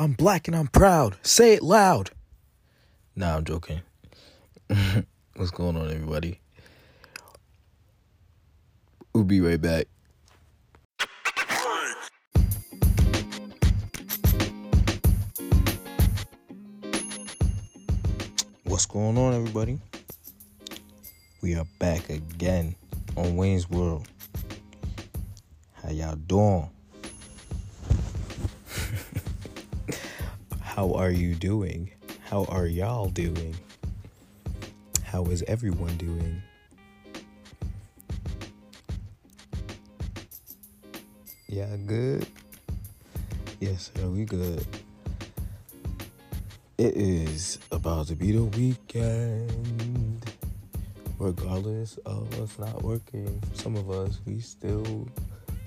I'm black and I'm proud. Say it loud. Nah, I'm joking. What's going on, everybody? We'll be right back. What's going on, everybody? We are back again on Wayne's World. How y'all doing? How are you doing? How are y'all doing? How is everyone doing? Yeah, good. Yes, sir, we good. It is about to be the weekend. Regardless of us not working, some of us, we still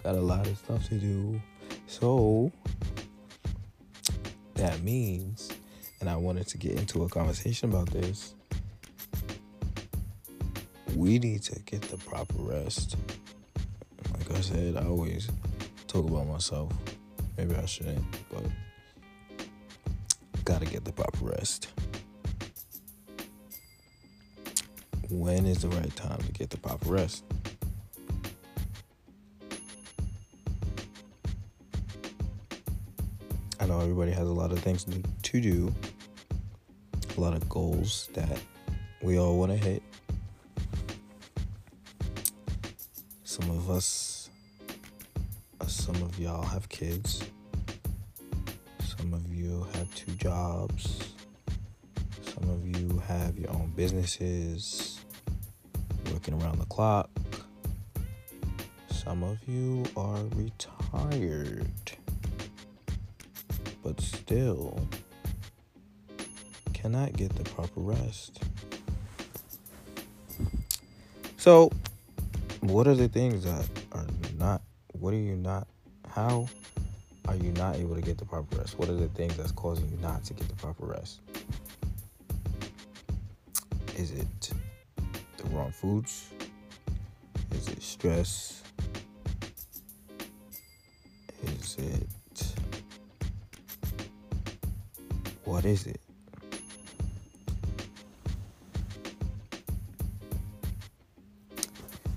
got a lot of stuff to do. So, that means, and I wanted to get into a conversation about this, we need to get the proper rest. Like I said, I always talk about myself. Maybe I shouldn't, but gotta get the proper rest. When is the right time to get the proper rest? I know everybody has a lot of things to do, a lot of goals that we all want to hit. Some of us, uh, some of y'all have kids. Some of you have two jobs. Some of you have your own businesses, working around the clock. Some of you are retired, but still cannot get the proper rest. So, what are the things that are not, what are you not, how are you not able to get the proper rest? What are the things that's causing you not to get the proper rest? Is it the wrong foods? Is it stress? Is it what is it?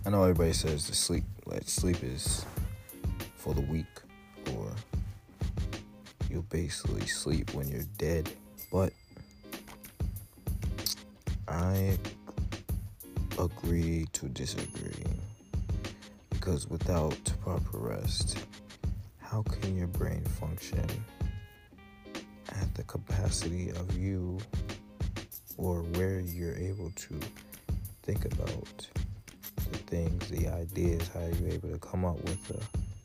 I know everybody says the sleep like sleep is for the weak or you'll basically sleep when you're dead. But I agree to disagree. Because without proper rest, how can your brain function the capacity of you or where you're able to think about the things, the ideas, how you're able to come up with the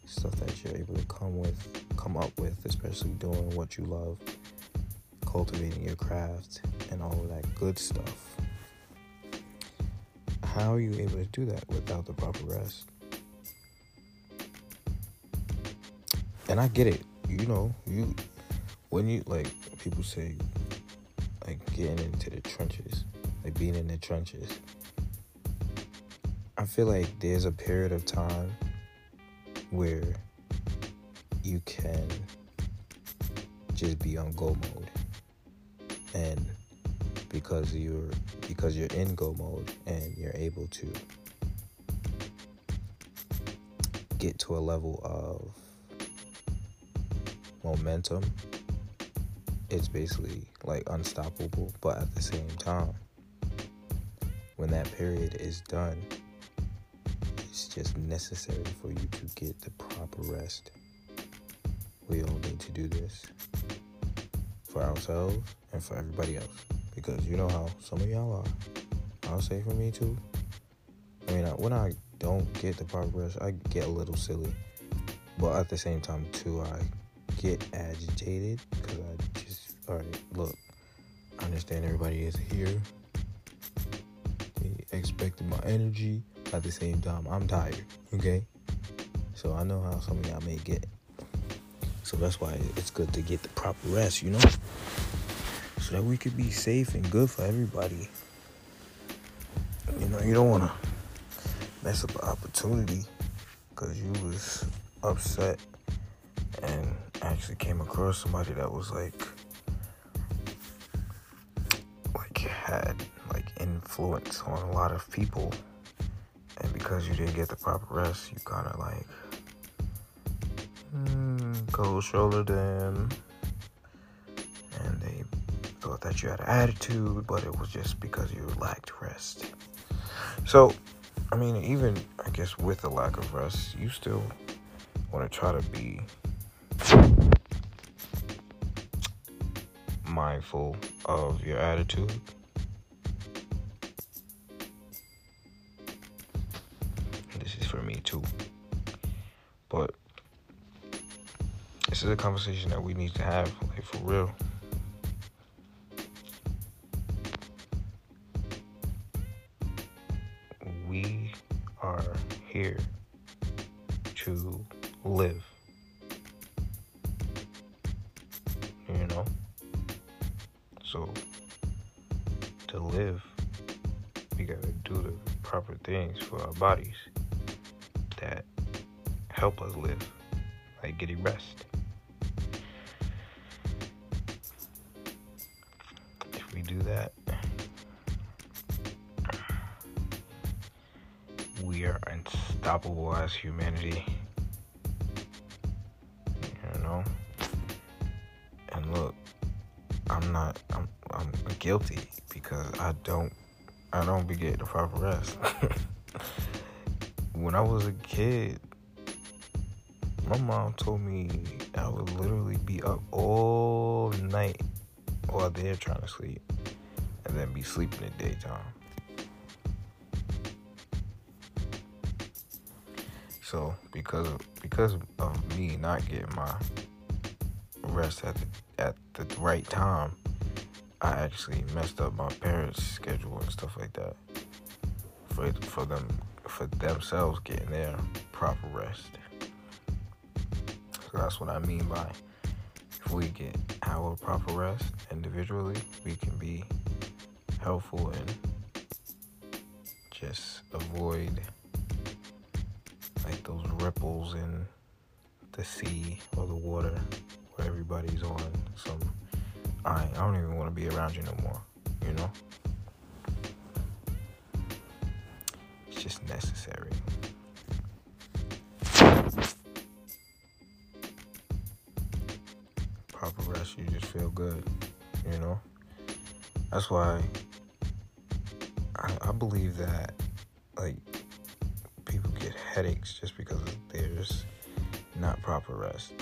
stuff that you're able to come with come up with, especially doing what you love, cultivating your craft and all of that good stuff. How are you able to do that without the proper rest? And I get it. You know, you when you like people say like getting into the trenches, like being in the trenches. I feel like there's a period of time where you can just be on go mode and because you're because you're in go mode and you're able to get to a level of momentum it's basically like unstoppable but at the same time when that period is done it's just necessary for you to get the proper rest we all need to do this for ourselves and for everybody else. Because you know how some of y'all are. I'll say for me too. I mean, when I don't get the proper rest, I get a little silly. But at the same time, too, I get agitated because I all right, look, I understand everybody is here. They expecting my energy. At the same time, I'm tired, okay? So I know how some of y'all may get so that's why it's good to get the proper rest, you know? So that we could be safe and good for everybody. You know, you don't want to mess up an opportunity because you was upset and actually came across somebody that was like had like influence on a lot of people. And because you didn't get the proper rest you kind of like mm, cold shoulder them. And they thought that you had an attitude but it was just because you lacked rest. So i mean even i guess with the lack of rest you still want to try to be mindful of your attitude. This is for me too. But this is a conversation that we need to have, like for real. We are here to live. You know? So, to live, we gotta do the proper things for our bodies help us live, like getting rest. If we do that, we are unstoppable as humanity. You know? And look, I'm not I'm I'm guilty because I don't I don't be getting the proper rest. when I was a kid, my mom told me I would literally be up all night while they're trying to sleep and then be sleeping in the daytime. So because of, because of me not getting my rest at the, at the right time, I actually messed up my parents' schedule and stuff like that. For for them for themselves getting their proper rest. So that's what I mean by if we get our proper rest individually, we can be helpful and just avoid like those ripples in the sea or the water where everybody's on some I I don't even want to be around you no more, you know? It's just necessary. You just feel good, you know? That's why I, I believe that like people get headaches just because there's not proper rest.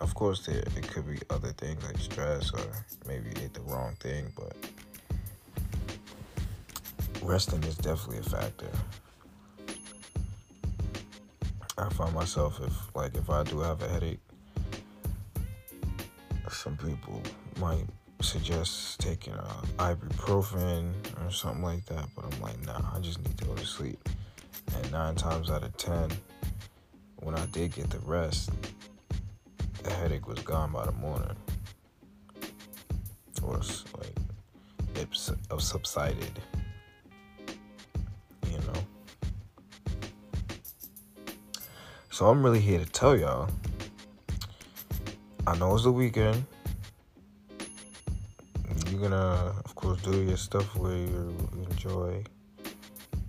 Of course, there it could be other things like stress or maybe you ate the wrong thing, but resting is definitely a factor. I find myself if like if I do have a headache, some people might suggest taking ibuprofen or something like that, but I'm like, nah, I just need to go to sleep. And nine times out of ten, when I did get the rest, the headache was gone by the morning. or like it subsided. You know. So I'm really here to tell y'all. I know it's the weekend. You're gonna, of course, do your stuff where you enjoy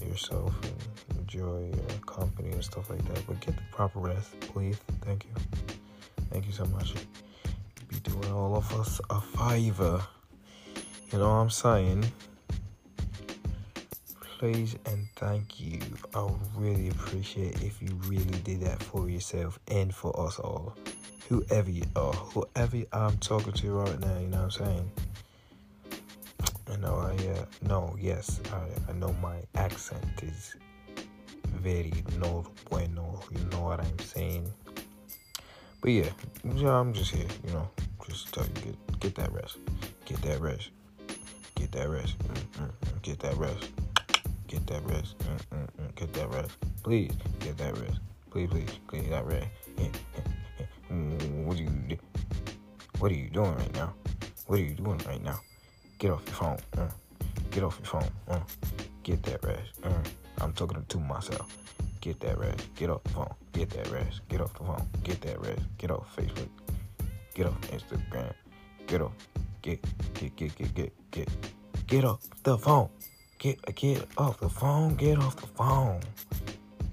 yourself and enjoy your company and stuff like that. But get the proper rest, please. Thank you. Thank you so much. Be doing all of us a favor. You know what I'm saying? Please and thank you. I would really appreciate if you really did that for yourself and for us all. Whoever you are, whoever I'm talking to right now, you know what I'm saying? I know I uh, no, yes, I, I know my accent is very no bueno, you know what I'm saying? But yeah, I'm just here, you know, just you get get that rest, get that rest, get that rest, mm-mm, get that rest, get that rest, mm-mm, get that rest. Please get that rest. Please, please get that rest. Eh, eh, eh, mm, what are you do? What are you doing right now? What are you doing right now? Get off your phone. Uh. Get off your phone. Uh. Get that rest. Uh. I'm talking to myself. Get that rest. Get off the phone. Get that rest. Get off the phone. Get that rest. Get off Facebook. get off Instagram, get off, get, get, get, get, get, get, get off the phone, get, get off the phone, get off the phone.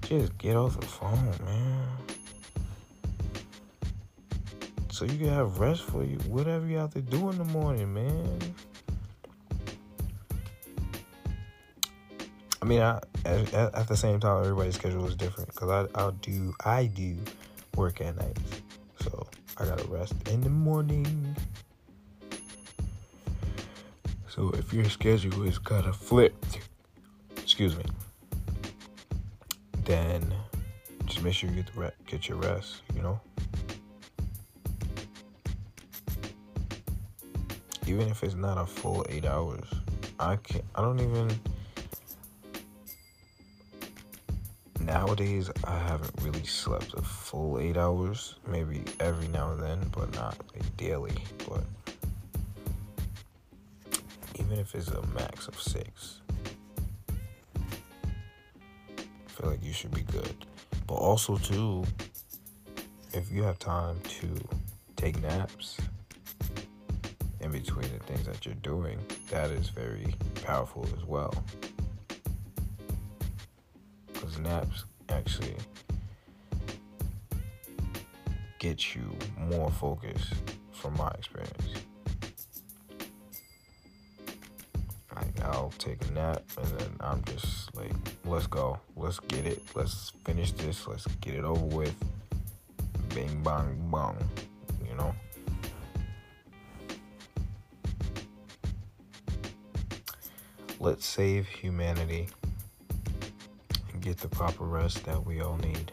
Just get off the phone, man. So you can have rest for you, whatever you have to do in the morning, man. I mean, I, at, at the same time, everybody's schedule is different because I I do I do work at night, so I gotta rest in the morning. So if your schedule is kind of flipped, excuse me, then just make sure you get the re- get your rest. You know. Even if it's not a full eight hours, I can not I don't even nowadays I haven't really slept a full eight hours. Maybe every now and then, but not like daily. But even if it's a max of six, I feel like you should be good. But also too, if you have time to take naps in between the things that you're doing, that is very powerful as well naps actually get you more focused from my experience. Like I'll take a nap and then I'm just like, let's go. Let's get it. Let's finish this. Let's get it over with. Bing bang bong. You know? Let's save humanity get the proper rest that we all need.